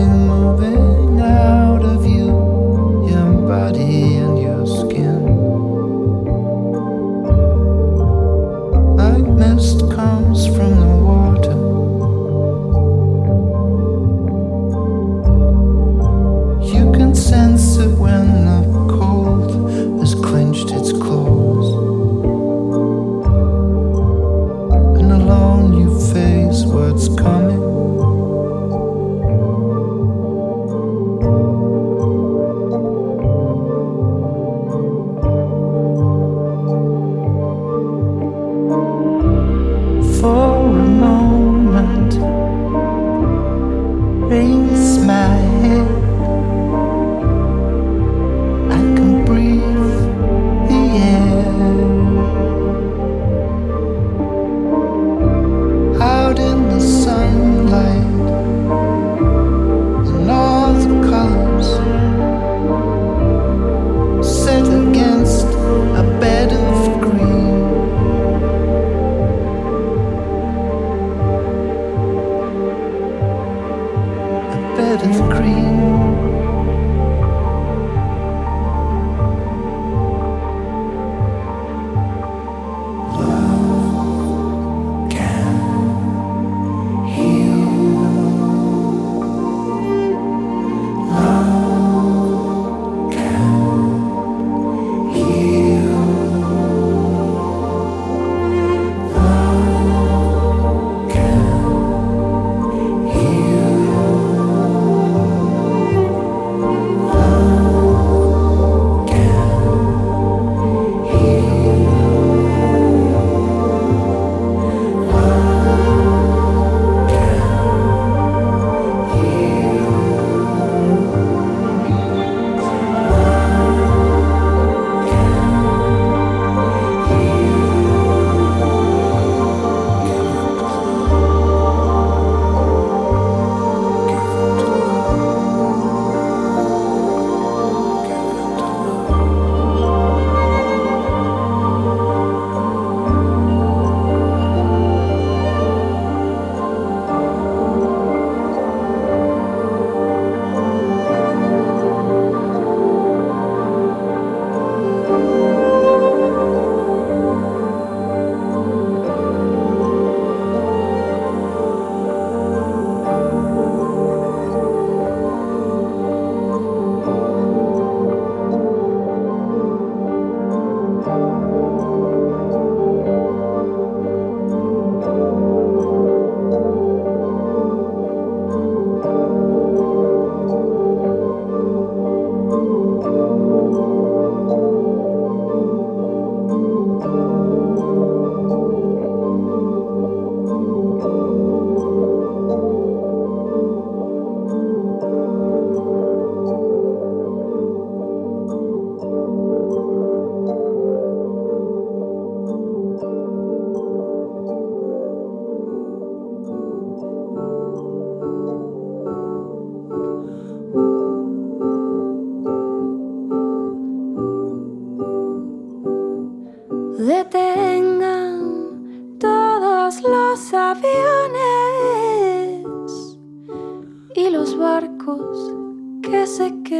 in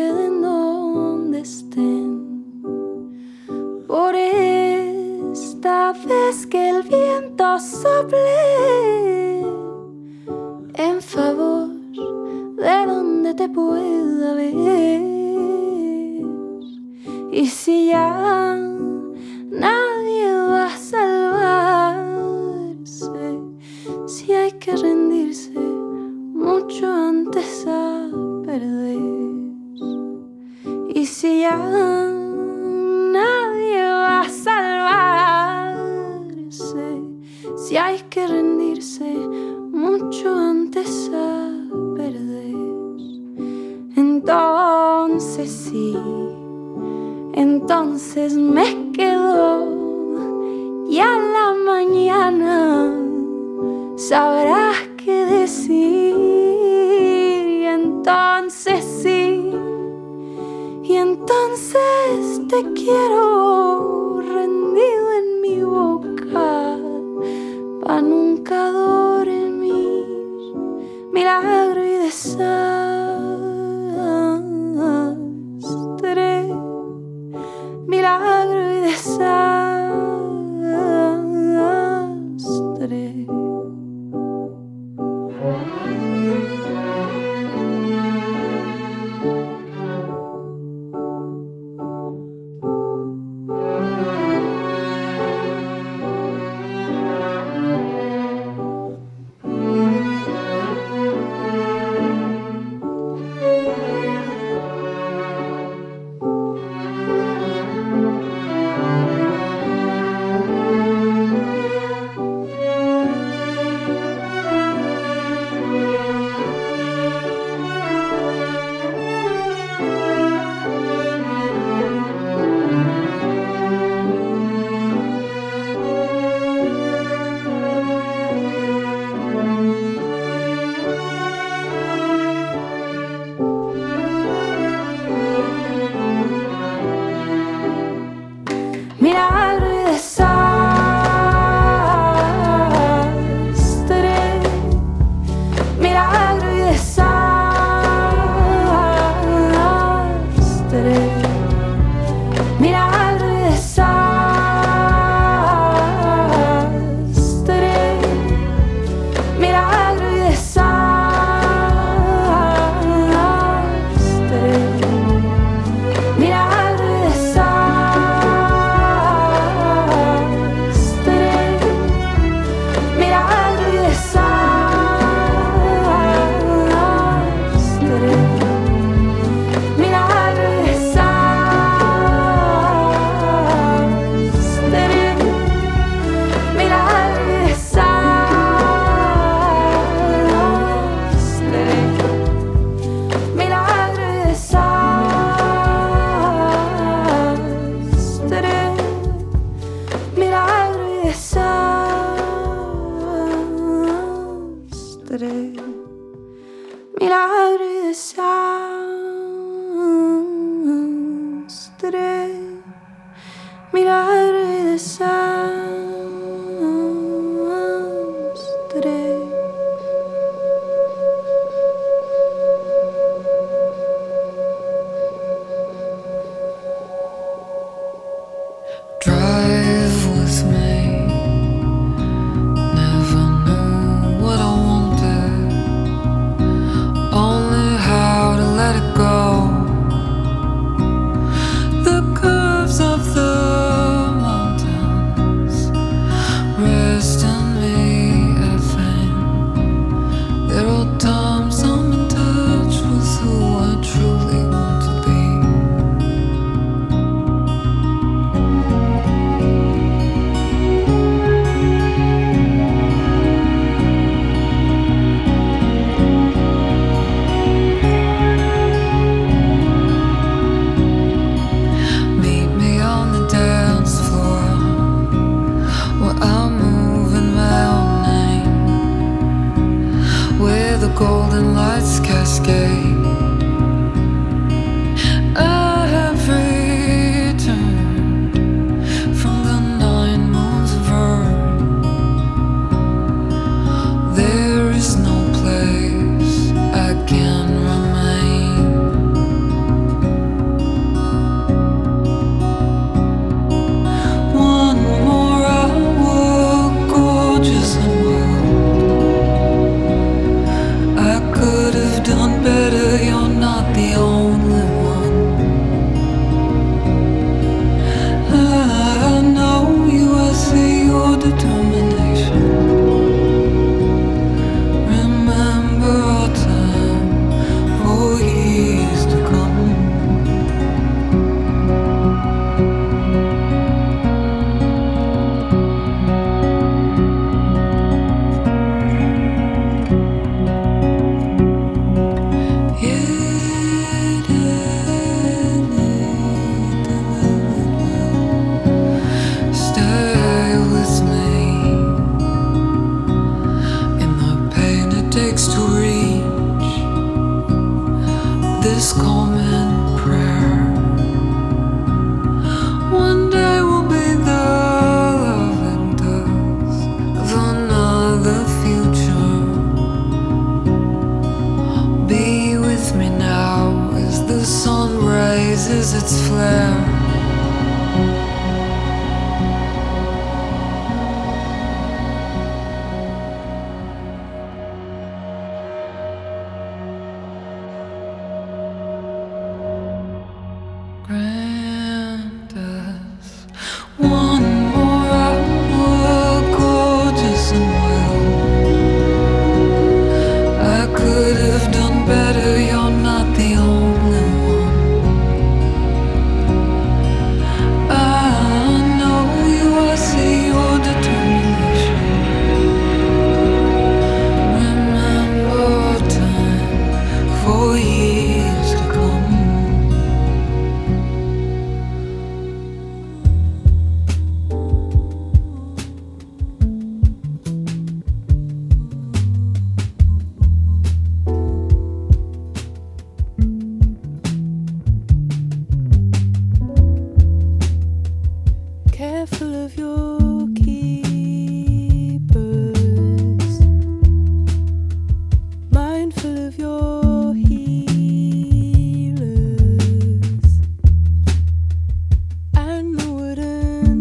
queden donde estén. Por esta vez que el viento sople.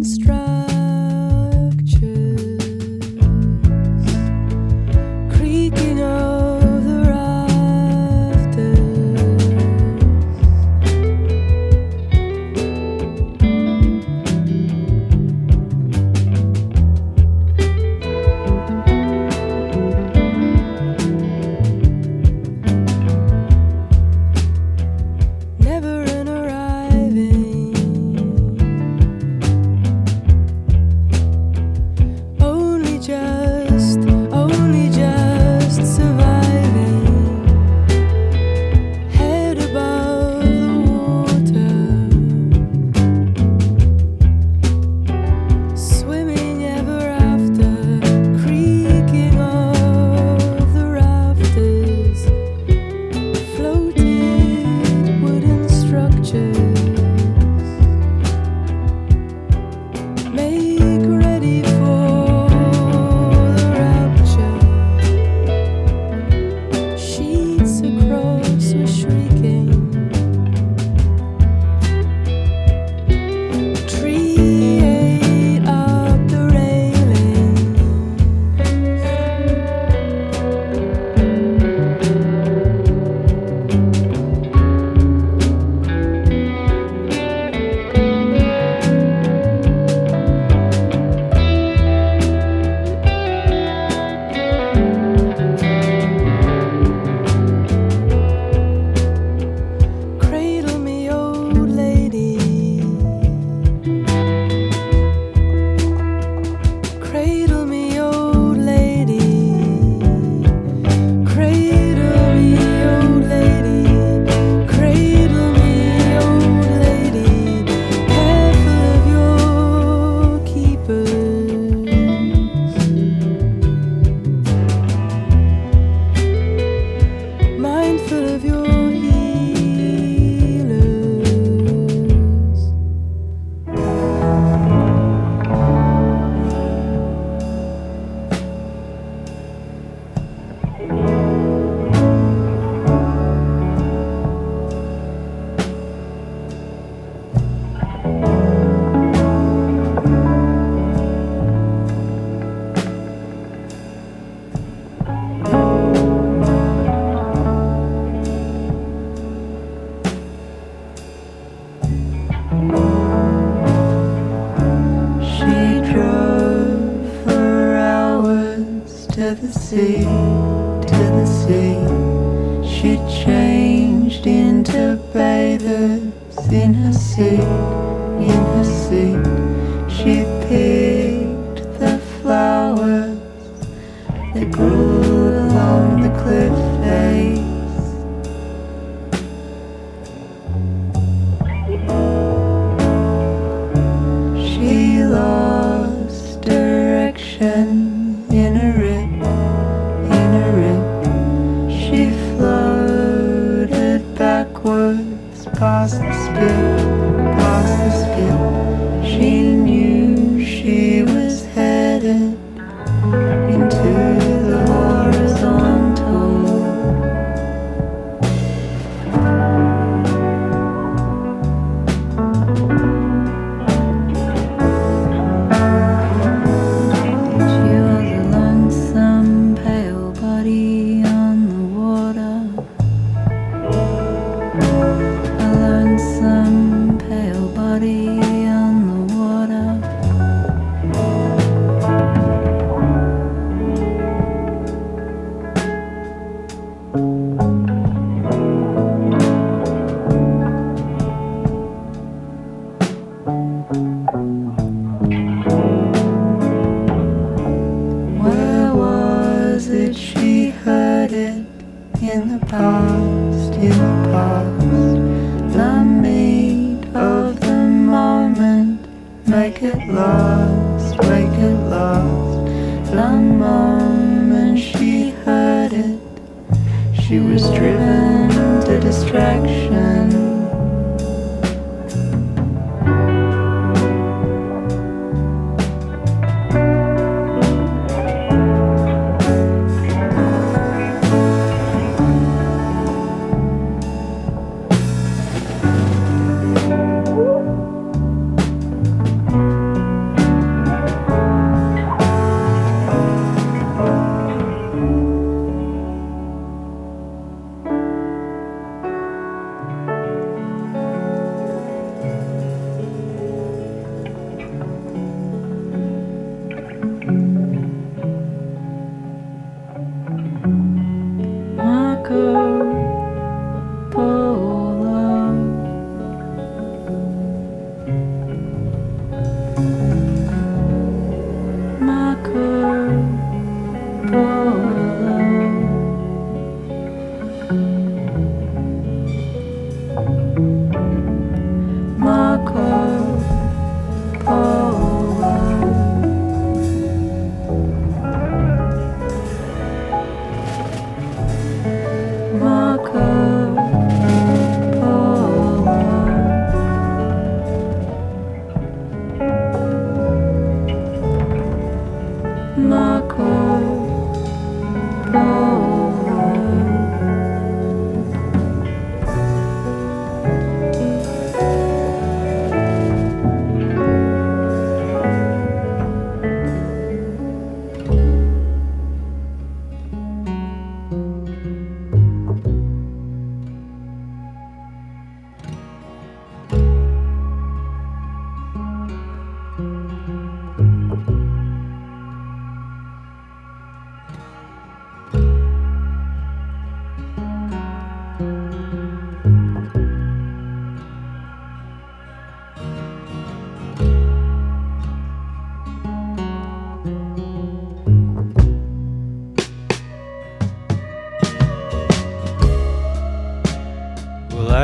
strong.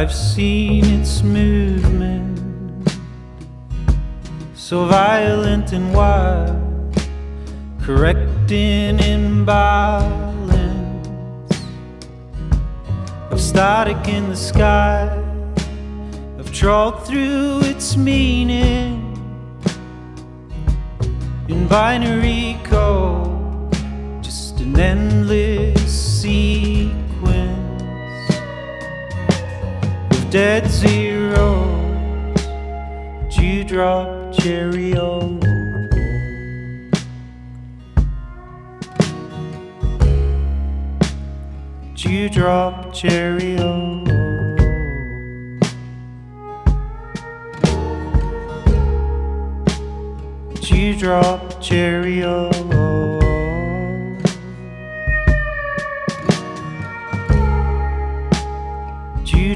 I've seen its movement. So violent and wild, correcting imbalance. Of static in the sky. I've trawled through its meaning. In binary code, just an endless sea dead zeros, dewdrop cherry oh, oh, oh. Dewdrop cherry Dewdrop cherry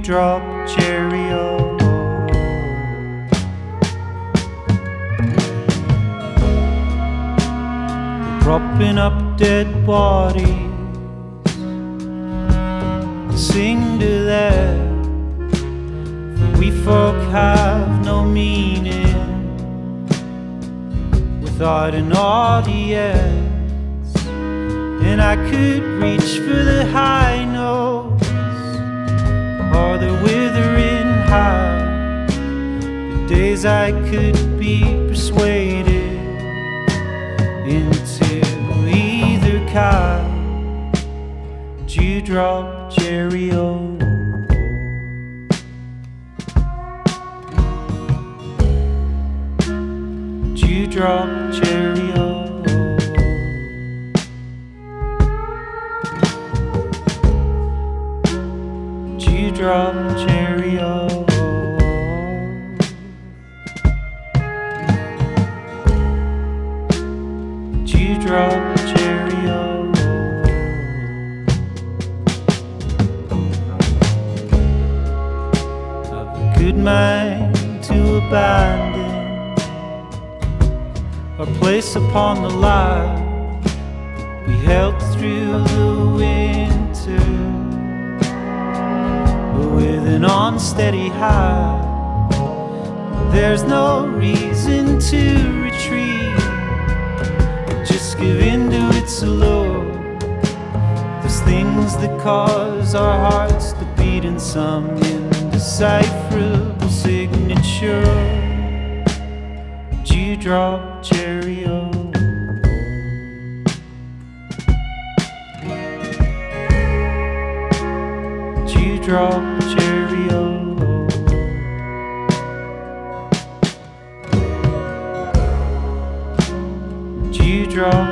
Dewdrop cherry Propping up dead bodies. Sing to them. We folk have no meaning. Without an audience. And I could reach for the high the withering high. The days I could be persuaded into either kind. Dewdrop, cherry, oh. Dewdrop, cherry, There's no reason to retreat. Just give in to its allure. There's things that cause our hearts to beat in some indecipherable signature. Dewdrop cherry. Dewdrop drop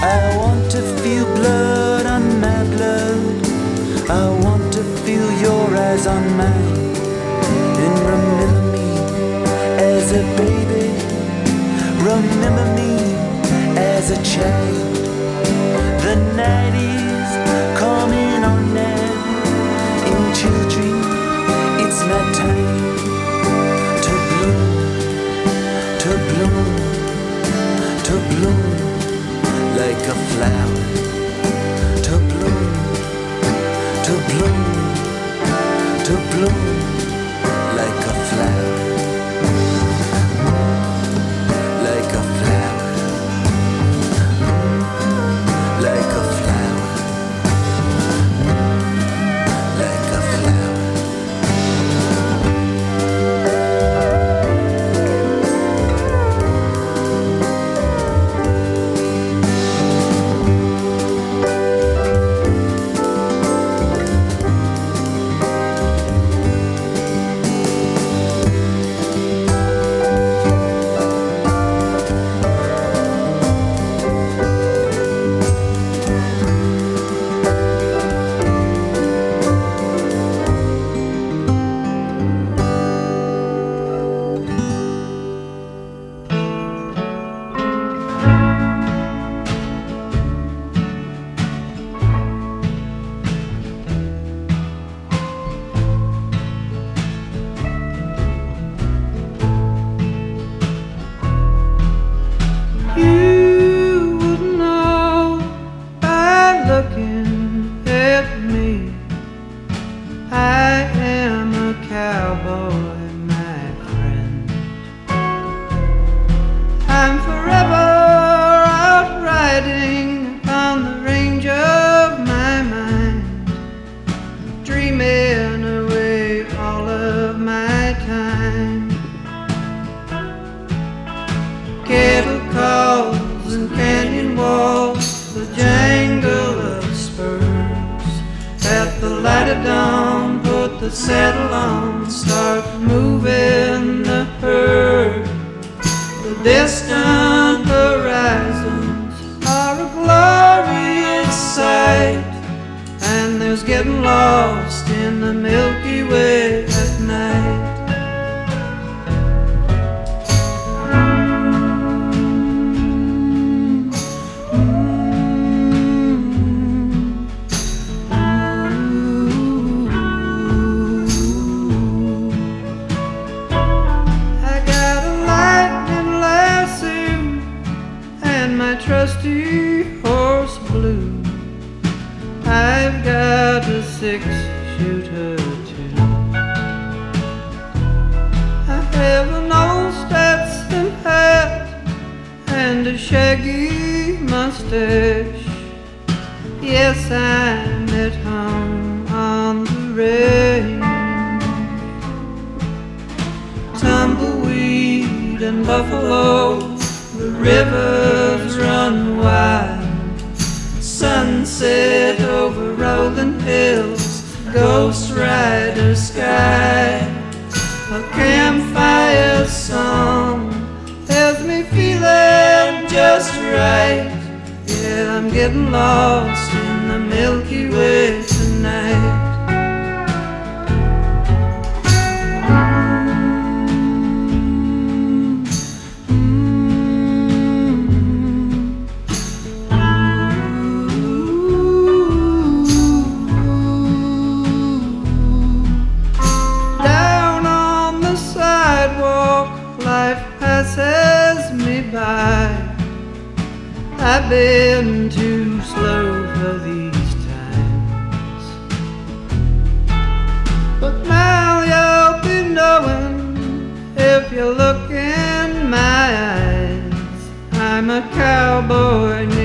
I want to feel blood on my blood. I want to feel your eyes on mine. And remember me as a baby. Remember me as a child. The night like a flower. trouble. the settle on, start moving the herd. The distant horizons are a glorious sight, and there's getting lost in the Milky Way. rivers run wild, sunset over rolling hills, ghost rider sky, a campfire song helps me feeling just right. Yeah, I'm getting lost in the Milky Way tonight. Been too slow for these times. But now you'll be knowing if you look in my eyes. I'm a cowboy.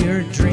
your dreams.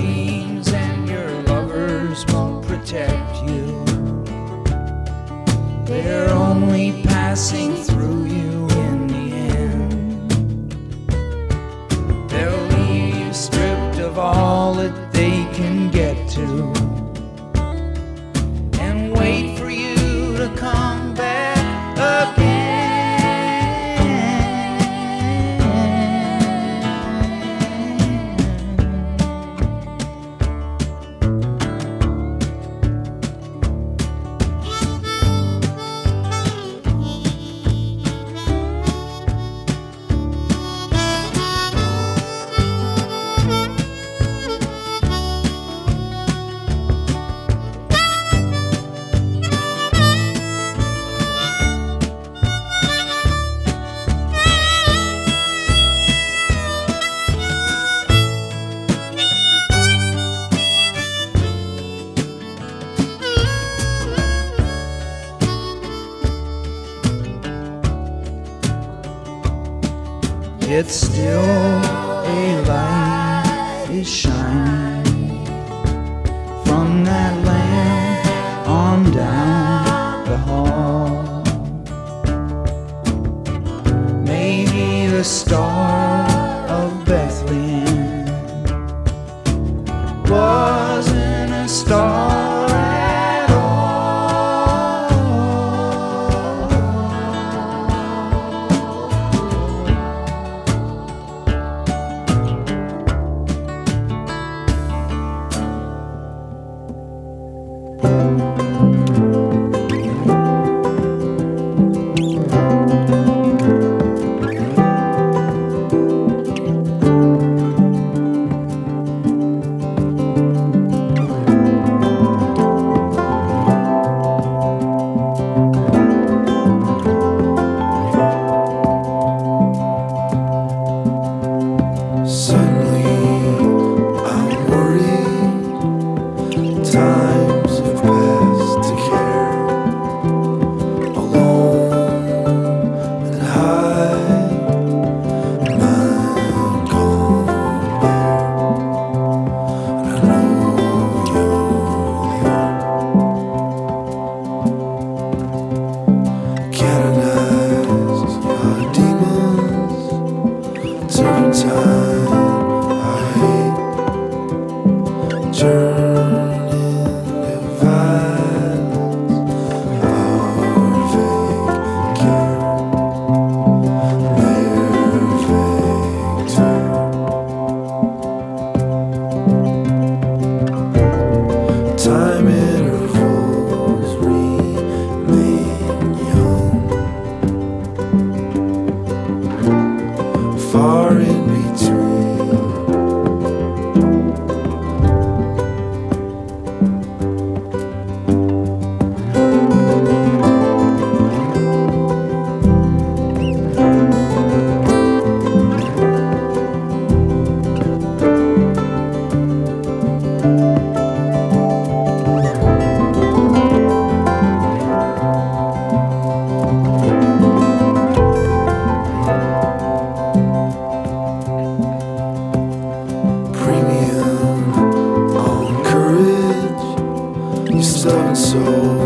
Pictures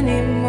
slightly